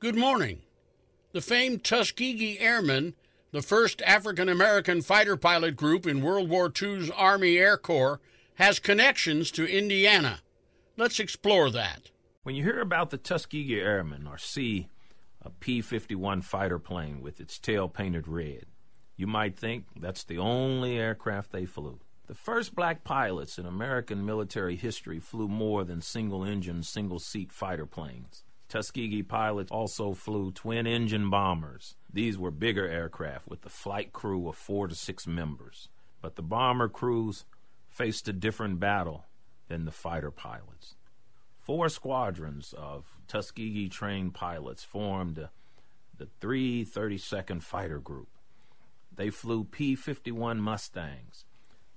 Good morning. The famed Tuskegee Airmen, the first African American fighter pilot group in World War II's Army Air Corps, has connections to Indiana. Let's explore that. When you hear about the Tuskegee Airmen or see a P 51 fighter plane with its tail painted red, you might think that's the only aircraft they flew. The first black pilots in American military history flew more than single engine, single seat fighter planes. Tuskegee pilots also flew twin engine bombers. These were bigger aircraft with a flight crew of four to six members. But the bomber crews faced a different battle than the fighter pilots. Four squadrons of Tuskegee trained pilots formed the 332nd Fighter Group. They flew P 51 Mustangs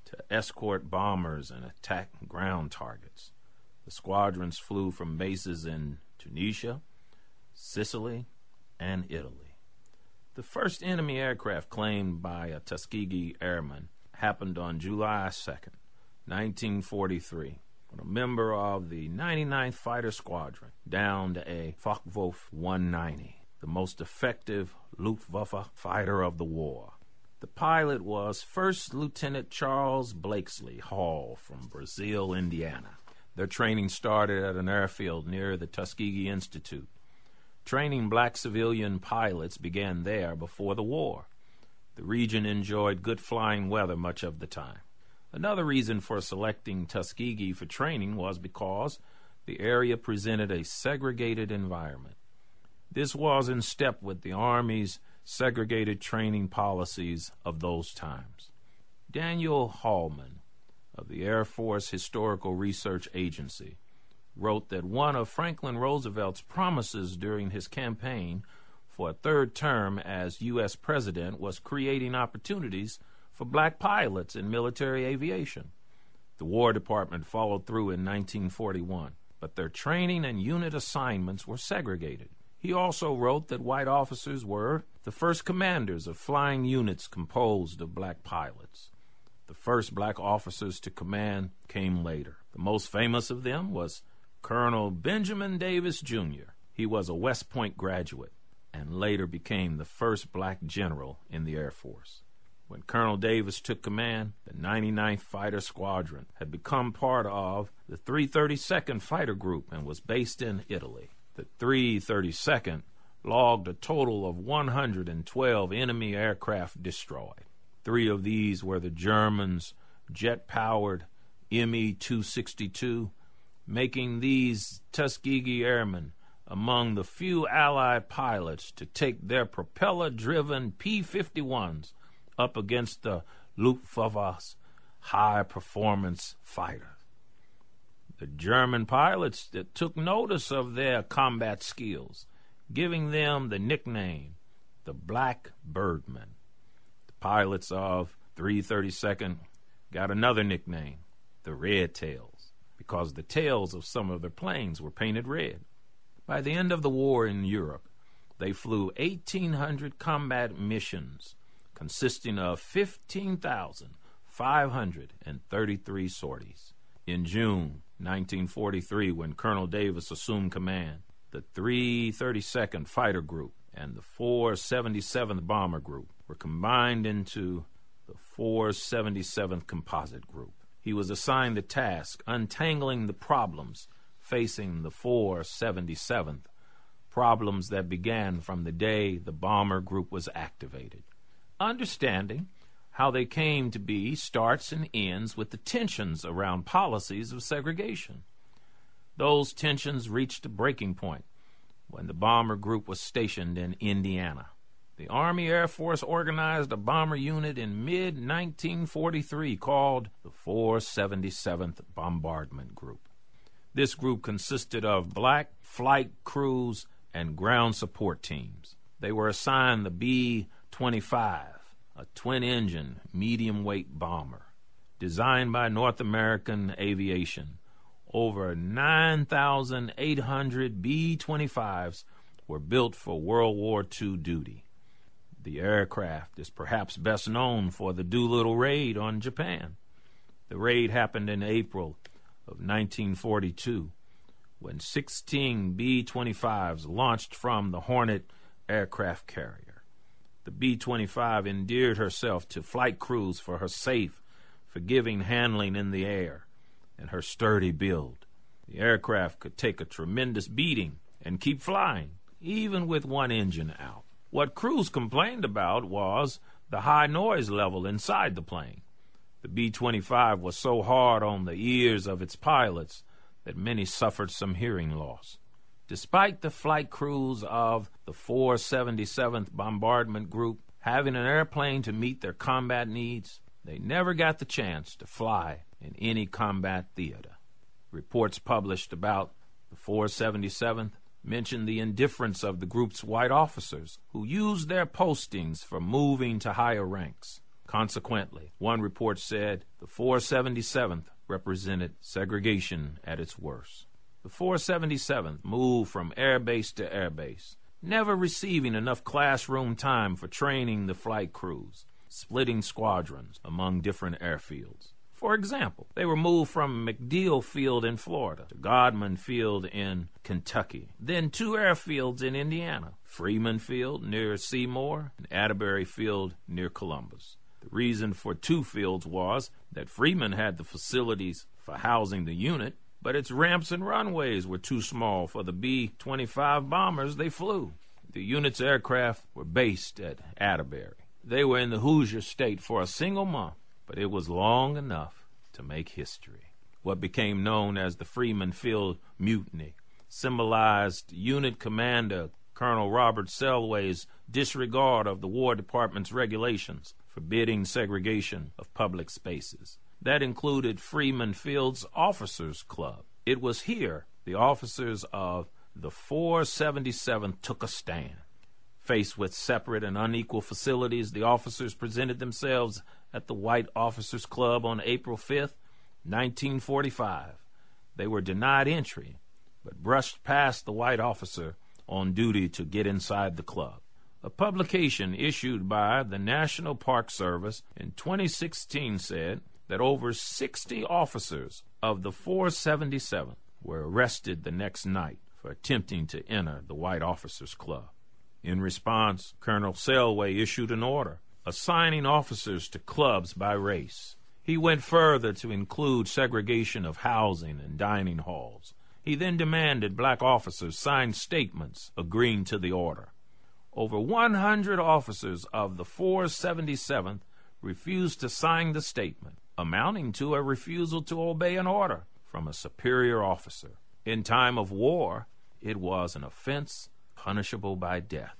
to escort bombers and attack ground targets. The squadrons flew from bases in Tunisia, Sicily, and Italy. The first enemy aircraft claimed by a Tuskegee airman happened on July 2nd, 1943, when a member of the 99th Fighter Squadron downed a Focke-Wulf 190, the most effective Luftwaffe fighter of the war. The pilot was First Lieutenant Charles Blakesley Hall from Brazil, Indiana. Their training started at an airfield near the Tuskegee Institute. Training black civilian pilots began there before the war. The region enjoyed good flying weather much of the time. Another reason for selecting Tuskegee for training was because the area presented a segregated environment. This was in step with the Army's segregated training policies of those times. Daniel Haulman, of the Air Force Historical Research Agency, wrote that one of Franklin Roosevelt's promises during his campaign for a third term as U.S. President was creating opportunities for black pilots in military aviation. The War Department followed through in 1941, but their training and unit assignments were segregated. He also wrote that white officers were the first commanders of flying units composed of black pilots. The first black officers to command came later. The most famous of them was Colonel Benjamin Davis, Jr. He was a West Point graduate and later became the first black general in the Air Force. When Colonel Davis took command, the 99th Fighter Squadron had become part of the 332nd Fighter Group and was based in Italy. The 332nd logged a total of 112 enemy aircraft destroyed. Three of these were the Germans' jet powered ME 262, making these Tuskegee Airmen among the few Allied pilots to take their propeller driven P 51s up against the Luftwaffe's high performance fighter. The German pilots that took notice of their combat skills, giving them the nickname the Black Birdmen pilots of 332nd got another nickname, the Red Tails, because the tails of some of their planes were painted red. By the end of the war in Europe, they flew 1,800 combat missions consisting of 15,533 sorties. In June 1943, when Colonel Davis assumed command, the 332nd Fighter Group and the 477th Bomber Group were combined into the 477th Composite Group. He was assigned the task untangling the problems facing the 477th, problems that began from the day the bomber group was activated. Understanding how they came to be starts and ends with the tensions around policies of segregation. Those tensions reached a breaking point when the bomber group was stationed in Indiana. The Army Air Force organized a bomber unit in mid 1943 called the 477th Bombardment Group. This group consisted of black flight crews and ground support teams. They were assigned the B 25, a twin engine, medium weight bomber, designed by North American Aviation. Over 9,800 B 25s were built for World War II duty. The aircraft is perhaps best known for the Doolittle raid on Japan. The raid happened in April of 1942 when 16 B 25s launched from the Hornet aircraft carrier. The B 25 endeared herself to flight crews for her safe, forgiving handling in the air and her sturdy build. The aircraft could take a tremendous beating and keep flying, even with one engine out. What crews complained about was the high noise level inside the plane. The B 25 was so hard on the ears of its pilots that many suffered some hearing loss. Despite the flight crews of the 477th Bombardment Group having an airplane to meet their combat needs, they never got the chance to fly in any combat theater. Reports published about the 477th mentioned the indifference of the group's white officers who used their postings for moving to higher ranks. Consequently, one report said the 477th represented segregation at its worst. The 477th moved from airbase to airbase, never receiving enough classroom time for training the flight crews, splitting squadrons among different airfields. For example, they were moved from MacDill Field in Florida to Godman Field in Kentucky, then two airfields in Indiana Freeman Field near Seymour and Atterbury Field near Columbus. The reason for two fields was that Freeman had the facilities for housing the unit, but its ramps and runways were too small for the B 25 bombers they flew. The unit's aircraft were based at Atterbury. They were in the Hoosier State for a single month, but it was long enough to make history. What became known as the Freeman Field Mutiny symbolized unit commander Colonel Robert Selway's disregard of the War Department's regulations forbidding segregation of public spaces. That included Freeman Field's Officers Club. It was here the officers of the 477th took a stand. Faced with separate and unequal facilities, the officers presented themselves at the White Officers Club on April 5, 1945. They were denied entry, but brushed past the white officer on duty to get inside the club. A publication issued by the National Park Service in 2016 said that over 60 officers of the 477 were arrested the next night for attempting to enter the White Officers Club. In response, Colonel Selway issued an order assigning officers to clubs by race. He went further to include segregation of housing and dining halls. He then demanded black officers sign statements agreeing to the order over 100 officers of the 477th refused to sign the statement, amounting to a refusal to obey an order from a superior officer. In time of war, it was an offense punishable by death.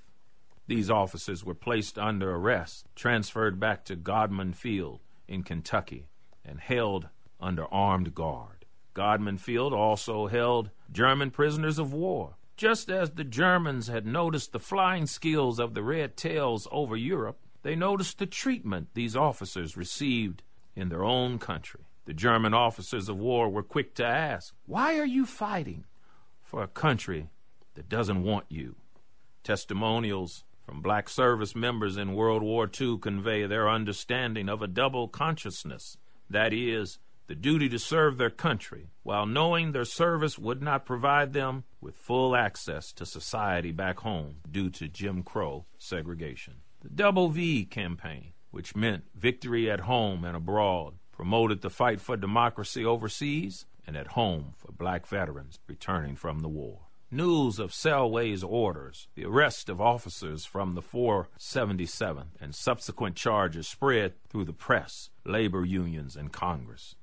These officers were placed under arrest, transferred back to Godman Field in Kentucky, and held under armed guard. Godman Field also held German prisoners of war just as the Germans had noticed the flying skills of the Red Tails over Europe, they noticed the treatment these officers received in their own country. The German officers of war were quick to ask, Why are you fighting for a country that doesn't want you? Testimonials from black service members in World War II convey their understanding of a double consciousness that is, the duty to serve their country, while knowing their service would not provide them with full access to society back home due to Jim Crow segregation. The Double V campaign, which meant victory at home and abroad, promoted the fight for democracy overseas and at home for black veterans returning from the war. News of Selway's orders, the arrest of officers from the 477th, and subsequent charges spread through the press, labor unions, and Congress.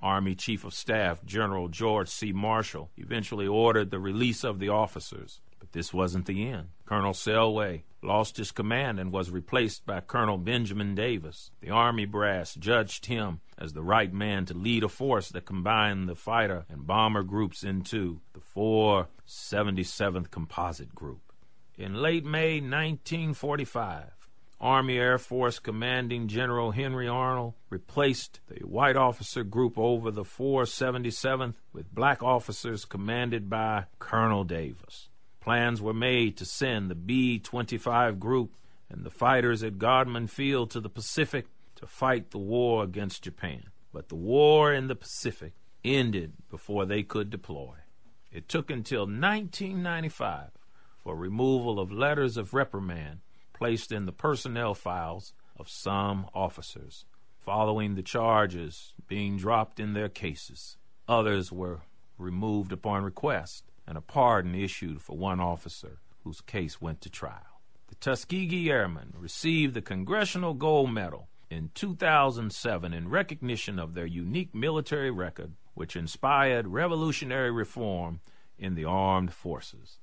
Army Chief of Staff General George C. Marshall eventually ordered the release of the officers. But this wasn't the end. Colonel Selway lost his command and was replaced by Colonel Benjamin Davis. The Army brass judged him as the right man to lead a force that combined the fighter and bomber groups into the 477th Composite Group. In late May 1945, Army Air Force Commanding General Henry Arnold replaced the white officer group over the 477th with black officers commanded by Colonel Davis. Plans were made to send the B 25 group and the fighters at Godman Field to the Pacific to fight the war against Japan. But the war in the Pacific ended before they could deploy. It took until 1995 for removal of letters of reprimand placed in the personnel files of some officers, following the charges being dropped in their cases. Others were removed upon request, and a pardon issued for one officer whose case went to trial. The Tuskegee Airmen received the Congressional Gold Medal in 2007 in recognition of their unique military record, which inspired revolutionary reform in the armed forces.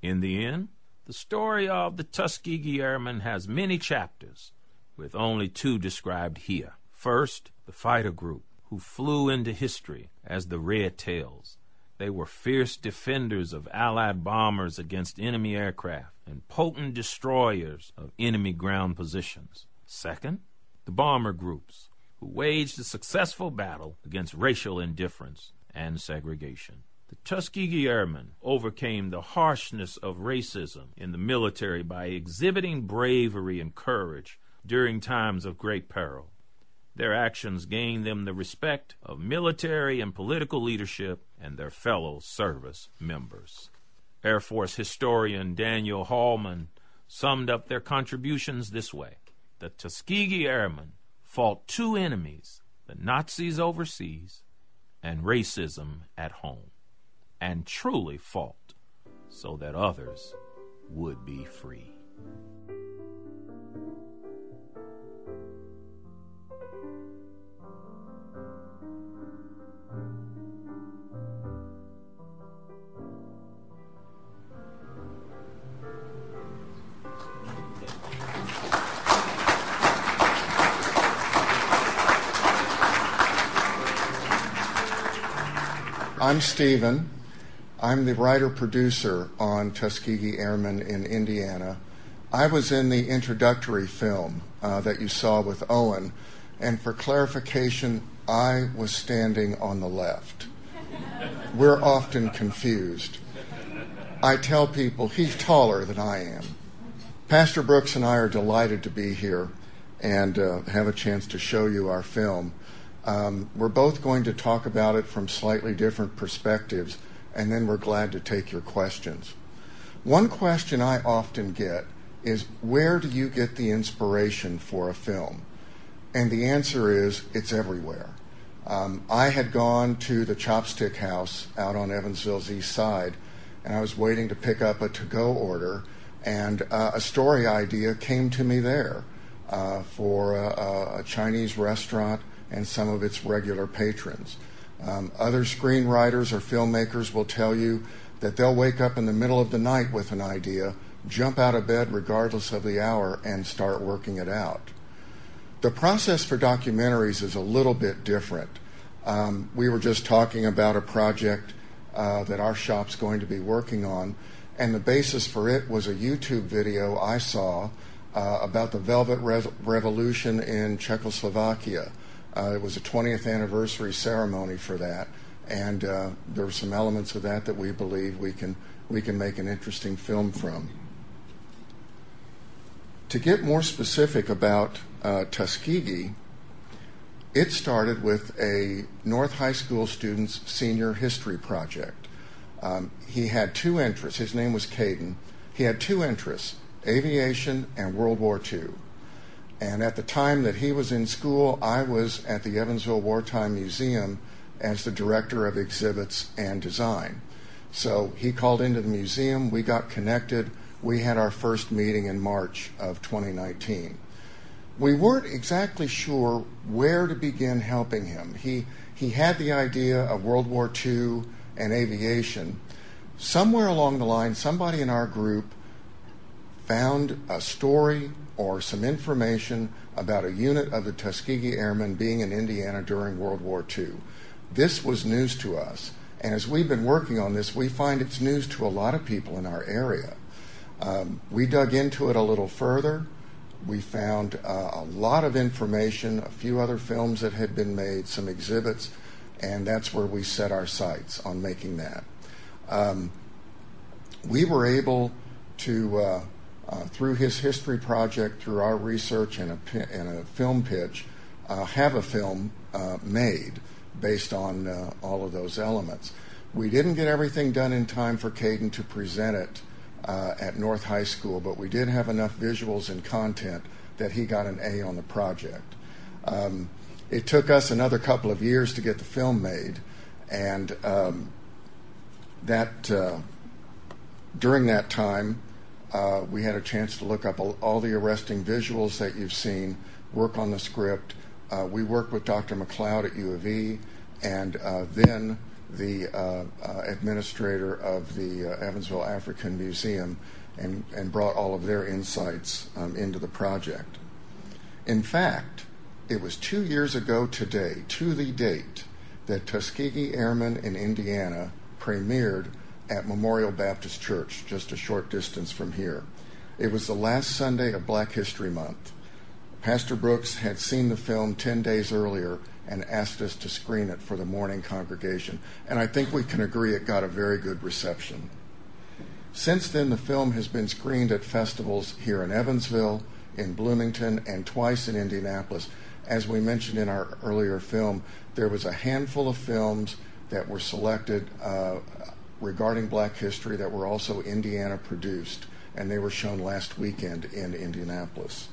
In the end, the story of the Tuskegee Airmen has many chapters, with only two described here. First, the fighter group, who flew into history as the Red Tails. They were fierce defenders of Allied bombers against enemy aircraft and potent destroyers of enemy ground positions. Second, the bomber groups, who waged a successful battle against racial indifference and segregation. The Tuskegee Airmen overcame the harshness of racism in the military by exhibiting bravery and courage during times of great peril. Their actions gained them the respect of military and political leadership and their fellow service members. Air Force historian Daniel Haulman summed up their contributions this way The Tuskegee Airmen fought two enemies the Nazis overseas and racism at home, and truly fought so that others would be free. I'm Stephen. I'm the writer producer on Tuskegee Airmen in Indiana. I was in the introductory film uh, that you saw with Owen, and for clarification, I was standing on the left. We're often confused. I tell people he's taller than I am. Pastor Brooks and I are delighted to be here and uh, have a chance to show you our film. Um, we're both going to talk about it from slightly different perspectives, and then we're glad to take your questions. One question I often get is where do you get the inspiration for a film? And the answer is it's everywhere. Um, I had gone to the Chopstick House out on Evansville's east side, and I was waiting to pick up a to go order, and uh, a story idea came to me there uh, for a, a Chinese restaurant and some of its regular patrons. Um, other screenwriters or filmmakers will tell you that they'll wake up in the middle of the night with an idea, jump out of bed regardless of the hour, and start working it out. The process for documentaries is a little bit different. Um, we were just talking about a project uh, that our shop's going to be working on, and the basis for it was a YouTube video I saw uh, about the Velvet Re- Revolution in Czechoslovakia. Uh, it was a 20th anniversary ceremony for that, and uh, there were some elements of that that we believe we can we can make an interesting film from. To get more specific about uh, Tuskegee, it started with a North High School student's senior history project. Um, he had two interests. His name was Caden. He had two interests aviation and World War II. And at the time that he was in school, I was at the Evansville Wartime Museum as the director of exhibits and design. So he called into the museum, we got connected, we had our first meeting in March of 2019. We weren't exactly sure where to begin helping him. He, he had the idea of World War II and aviation. Somewhere along the line, somebody in our group found a story or some information about a unit of the Tuskegee Airmen being in Indiana during World War II. This was news to us. And as we've been working on this, we find it's news to a lot of people in our area. Um, we dug into it a little further. We found uh, a lot of information, a few other films that had been made, some exhibits, and that's where we set our sights on making that. Um, we were able to uh, uh, through his history project, through our research and a, and a film pitch, uh, have a film uh, made based on uh, all of those elements. We didn't get everything done in time for Caden to present it uh, at North High School, but we did have enough visuals and content that he got an A on the project. Um, it took us another couple of years to get the film made, and um, that during that time, we had a chance to look up all, the arresting visuals that you've seen, work on the script. Uh, we worked with Dr. McLeod at U of E, and uh, then the uh, uh, administrator of the uh, Evansville African Museum and, and brought all of their insights um, into the project. In fact, it was two years ago today, to the date, that Tuskegee Airmen in Indiana premiered at Memorial Baptist Church, just a short distance from here. It was the last Sunday of Black History Month. Pastor Brooks had seen the film 10 days earlier and asked us to screen it for the morning congregation. And I think we can agree it got a very good reception. Since then, the film has been screened at festivals here in Evansville, in Bloomington, and twice in Indianapolis. As we mentioned in our earlier film, there was a handful of films that were selected uh, regarding black history that were also Indiana produced, and they were shown last weekend in Indianapolis.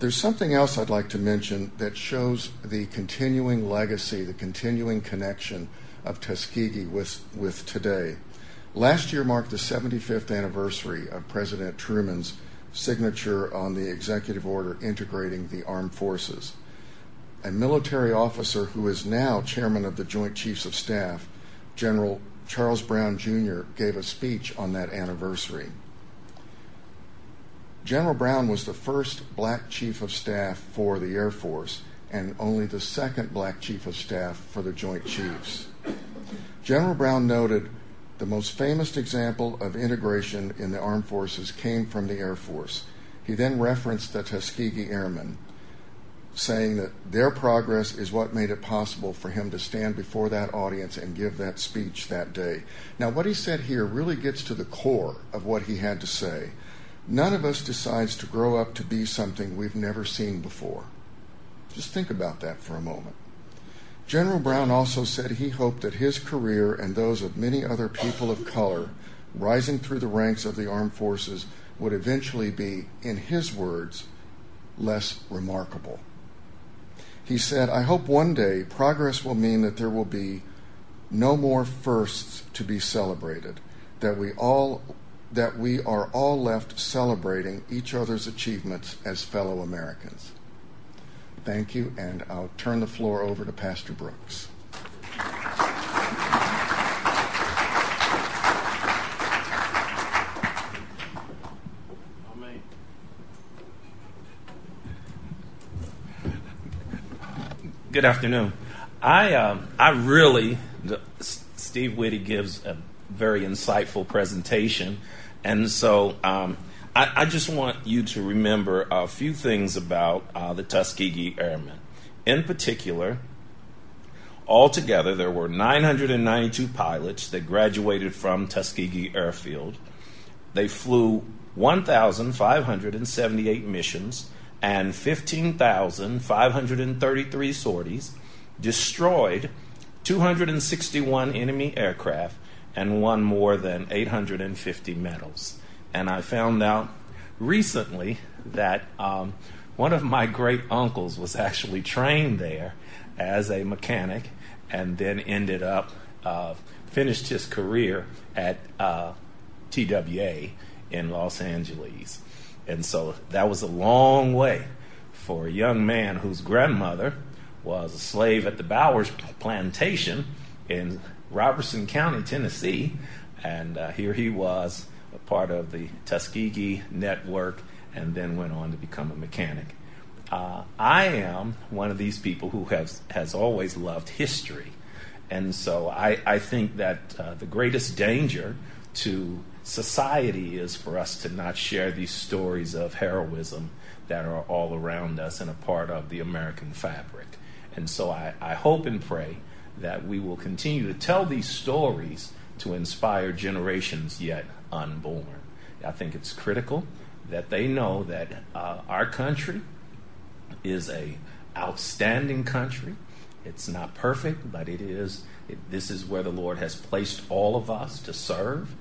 There's something else I'd like to mention that shows the continuing legacy, the continuing connection of Tuskegee with, with today. Last year marked the 75th anniversary of President Truman's signature on the executive order integrating the armed forces. A military officer who is now chairman of the Joint Chiefs of Staff, General Charles Brown Jr., gave a speech on that anniversary. General Brown was the first black chief of staff for the Air Force and only the second black chief of staff for the Joint Chiefs. General Brown noted the most famous example of integration in the armed forces came from the Air Force. He then referenced the Tuskegee Airmen, saying that their progress is what made it possible for him to stand before that audience and give that speech that day. Now, what he said here really gets to the core of what he had to say. None of us decides to grow up to be something we've never seen before. Just think about that for a moment. General Brown also said he hoped that his career and those of many other people of color rising through the ranks of the armed forces would eventually be, in his words, less remarkable. He said, I hope one day progress will mean that there will be no more firsts to be celebrated, that we all that we are all left celebrating each other's achievements as fellow Americans. Thank you, and I'll turn the floor over to Pastor Brooks. Good afternoon. I uh, I really Steve Whitty gives a very insightful presentation and so um, I, I, just want you to remember a few things about uh, the Tuskegee Airmen. In particular, altogether, there were 992 pilots that graduated from Tuskegee Airfield. They flew 1,578 missions and 15,533 sorties, destroyed 261 enemy aircraft, and won more than 850 medals. And I found out recently that um, one of my great uncles was actually trained there as a mechanic and then ended up, uh, finished his career at uh, TWA in Los Angeles. And so that was a long way for a young man whose grandmother was a slave at the Bowers plantation in Robertson County, Tennessee, and uh, here he was, a part of the Tuskegee network, and then went on to become a mechanic. Uh, I am one of these people who has has always loved history, and so I, I think that uh, the greatest danger to society is for us to not share these stories of heroism that are all around us and a part of the American fabric. And so I, I hope and pray that we will continue to tell these stories to inspire generations yet unborn. I think it's critical that they know that uh, our country is a outstanding country It's not perfect, but it is. It, this is where the Lord has placed all of us to serve.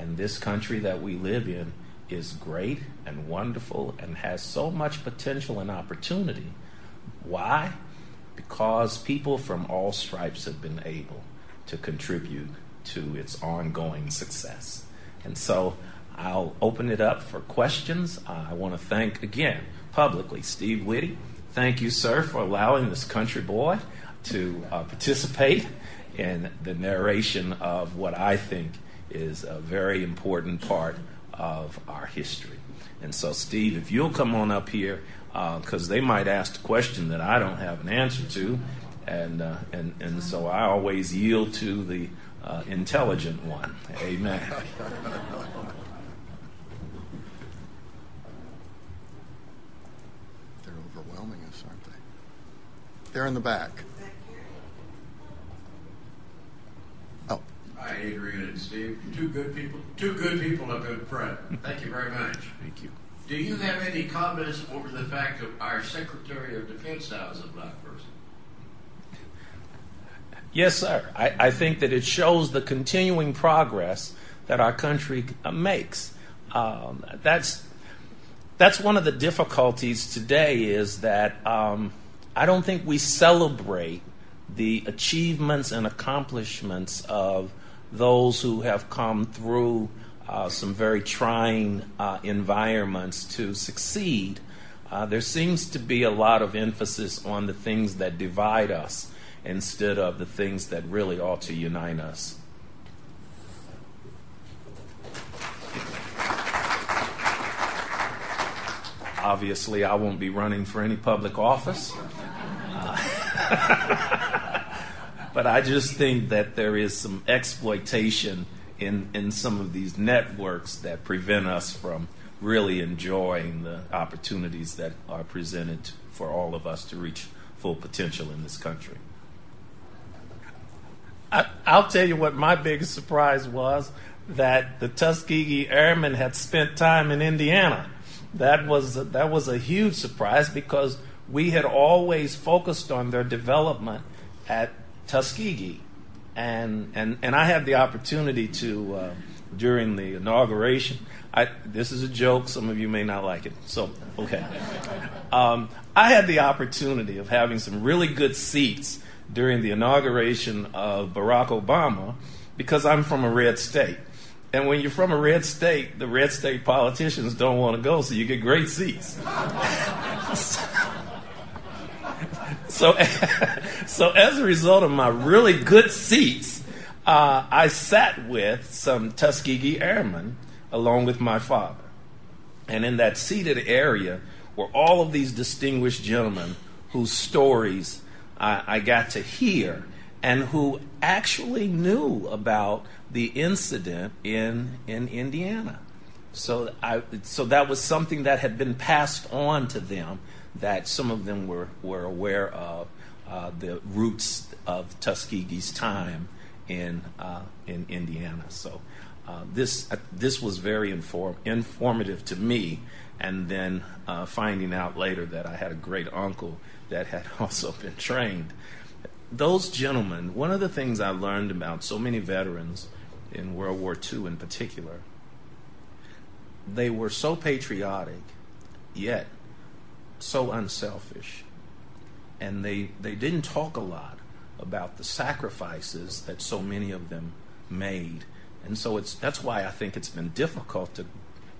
And this country that we live in is great and wonderful and has so much potential and opportunity. Why? Because people from all stripes have been able to contribute to its ongoing success. And so I'll open it up for questions. I want to thank again publicly Steve Whitty. Thank you, sir, for allowing this country boy to uh, participate in the narration of what I think is a very important part of our history. And so, Steve, if you'll come on up here, because uh, they might ask a question that I don't have an answer to, and uh, and and so I always yield to the uh, intelligent one. Amen. They're overwhelming us, aren't they? They're in the back. Hi, Adrian and Steve. Two good people. Two good people up in front. Thank you very much. Thank you. Do you have any comments over the fact that our Secretary of Defense now is a black person? Yes, sir. I, I think that it shows the continuing progress that our country makes. Um, that's that's one of the difficulties today is that um, I don't think we celebrate the achievements and accomplishments of those who have come through uh, some very trying uh, environments to succeed. Uh, there seems to be a lot of emphasis on the things that divide us instead of the things that really ought to unite us. Obviously, I won't be running for any public office. But I just think that there is some exploitation in, in some of these networks that prevent us from really enjoying the opportunities that are presented for all of us to reach full potential in this country. I, will tell you what my biggest surprise was that the Tuskegee Airmen had spent time in Indiana. That was that was a huge surprise because we had always focused on their development at Tuskegee, and and and I had the opportunity to uh, during the inauguration. I, this is a joke. Some of you may not like it. So okay, um, I had the opportunity of having some really good seats during the inauguration of Barack Obama because I'm from a red state. And when you're from a red state, the red state politicians don't want to go, so you get great seats. so, so as a result of my really good seats, uh, I sat with some Tuskegee Airmen along with my father. And in that seated area were all of these distinguished gentlemen whose stories I, I got to hear and who actually knew about the incident in in Indiana. So I so that was something that had been passed on to them that some of them were were aware of uh, the roots of Tuskegee's time in uh, in Indiana. So uh, this uh, this was very inform- informative to me, and then uh, finding out later that I had a great uncle that had also been trained. Those gentlemen, one of the things I learned about so many veterans in World War II in particular, they were so patriotic, yet so unselfish. And they, they didn't talk a lot about the sacrifices that so many of them made. And so it's that's why I think it's been difficult to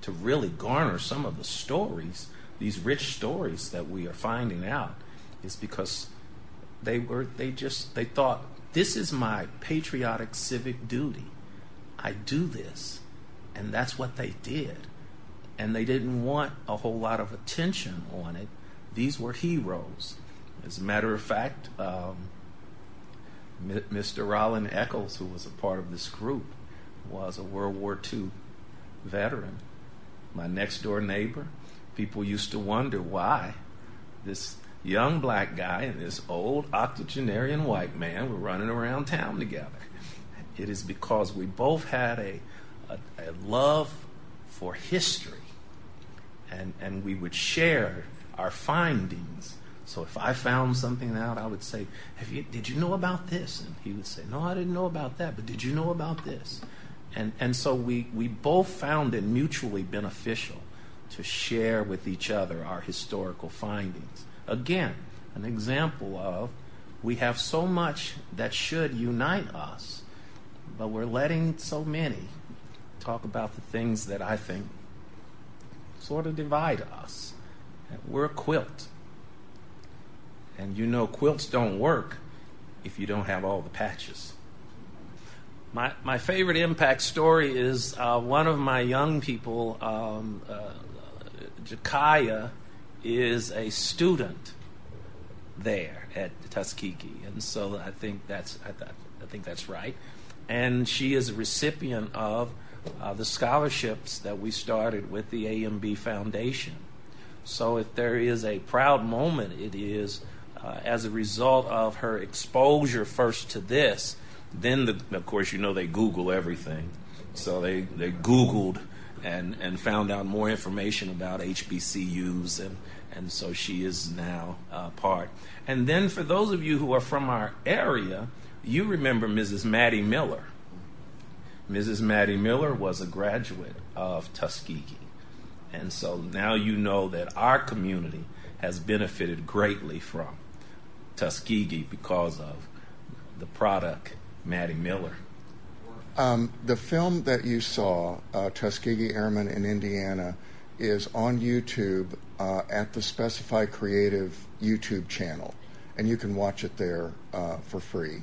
to really garner some of the stories, these rich stories that we are finding out is because they were they just they thought this is my patriotic civic duty. I do this. And that's what they did. And they didn't want a whole lot of attention on it. These were heroes. As a matter of fact, um, Mr. Rollin Eccles, who was a part of this group, was a World War II veteran. My next door neighbor, people used to wonder why this young black guy and this old octogenarian white man were running around town together. It is because we both had a, a, a love for history and, and we would share our findings So if I found something out, I would say, Have you, Did you know about this? And he would say, No, I didn't know about that, but did you know about this? And, and so we, we both found it mutually beneficial to share with each other our historical findings. Again, an example of we have so much that should unite us, but we're letting so many talk about the things that I think sort of divide us. We're a quilt. And you know, quilts don't work if you don't have all the patches. My, my favorite impact story is uh, one of my young people, um, uh, Jakaya, is a student there at Tuskegee, and so I think that's I, th- I think that's right. And she is a recipient of uh, the scholarships that we started with the AMB Foundation. So if there is a proud moment, it is uh, as a result of her exposure first to this. Then, the, of course, you know they Google everything. So they, they Googled and, and found out more information about HBCUs, and, and so she is now uh, part. And then, for those of you who are from our area, you remember Mrs. Maddie Miller. Mrs. Maddie Miller was a graduate of Tuskegee. And so now you know that our community has benefited greatly from Tuskegee because of the product, Maddie Miller. Um, the film that you saw, uh, Tuskegee Airmen in Indiana, is on YouTube uh, at the Specify Creative YouTube channel, and you can watch it there uh, for free.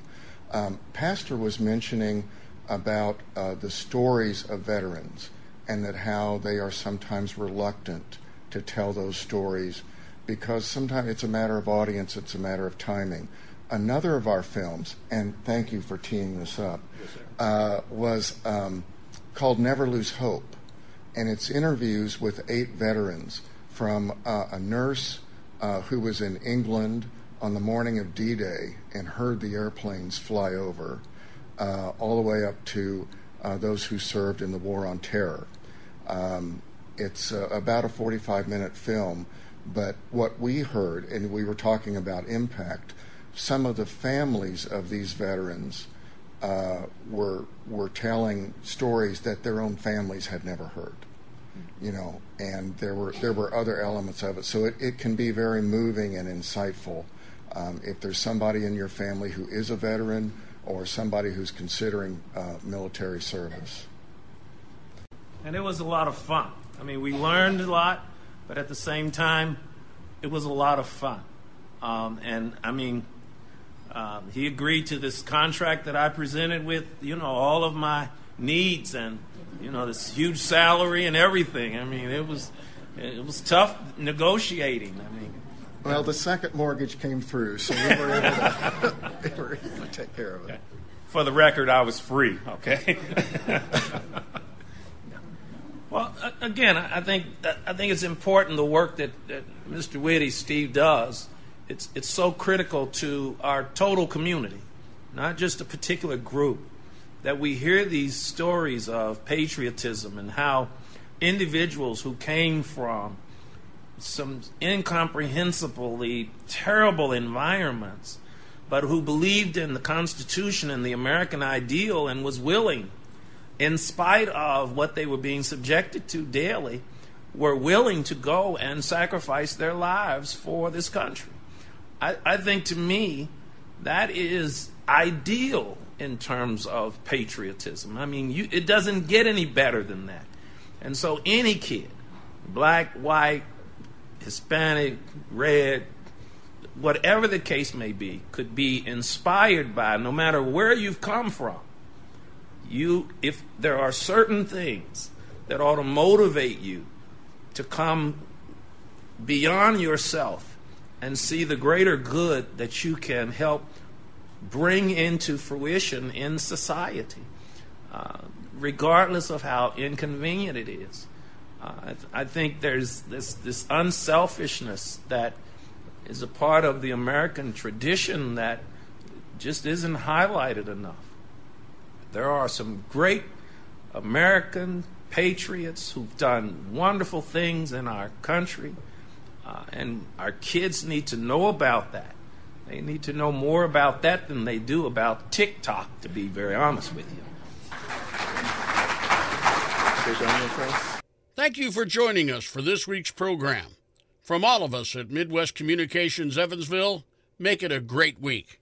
Um, Pastor was mentioning about uh, the stories of veterans and that how they are sometimes reluctant to tell those stories because sometimes it's a matter of audience, it's a matter of timing. Another of our films, and thank you for teeing this up, yes, uh, was um, called Never Lose Hope. And it's interviews with eight veterans from uh, a nurse uh, who was in England on the morning of D Day and heard the airplanes fly over uh, all the way up to uh, those who served in the War on Terror. Um, it's uh, about a 45 minute film, but what we heard, and we were talking about impact, some of the families of these veterans uh, were were telling stories that their own families had never heard. You know, and there were there were other elements of it. So it, it can be very moving and insightful. Um, if there's somebody in your family who is a veteran or somebody who's considering uh, military service. And it was a lot of fun. I mean, we learned a lot, but at the same time, it was a lot of fun. Um, and I mean, um, he agreed to this contract that I presented with, you know, all of my needs and, you know, this huge salary and everything. I mean, it was it was tough negotiating. I mean, well, the second mortgage came through, so we were able to, we were able to take care of it. For the record, I was free, okay? well, again, I think, uh, I think it's important the work that, that Mr. Whitty, Steve, does. It's, it's so critical to our total community, not just a particular group, that we hear these stories of patriotism and how individuals who came from some incomprehensibly terrible environments, but who believed in the Constitution and the American ideal and was willing, in spite of what they were being subjected to daily, were willing to go and sacrifice their lives for this country. I, I think to me, that is ideal in terms of patriotism. I mean, you, it doesn't get any better than that. And so any kid, black, white, Hispanic, red, whatever the case may be, could be inspired by, no matter where you've come from. You, if there are certain things that ought to motivate you to come beyond yourself and see the greater good that you can help bring into fruition in society, uh, regardless of how inconvenient it is. Uh, I, th- I, think there's this, this unselfishness that is a part of the American tradition that just isn't highlighted enough. There are some great American patriots who've done wonderful things in our country. Uh, and our kids need to know about that. They need to know more about that than they do about TikTok, to be very honest with you. Thank you for joining us for this week's program. From all of us at Midwest Communications Evansville, make it a great week.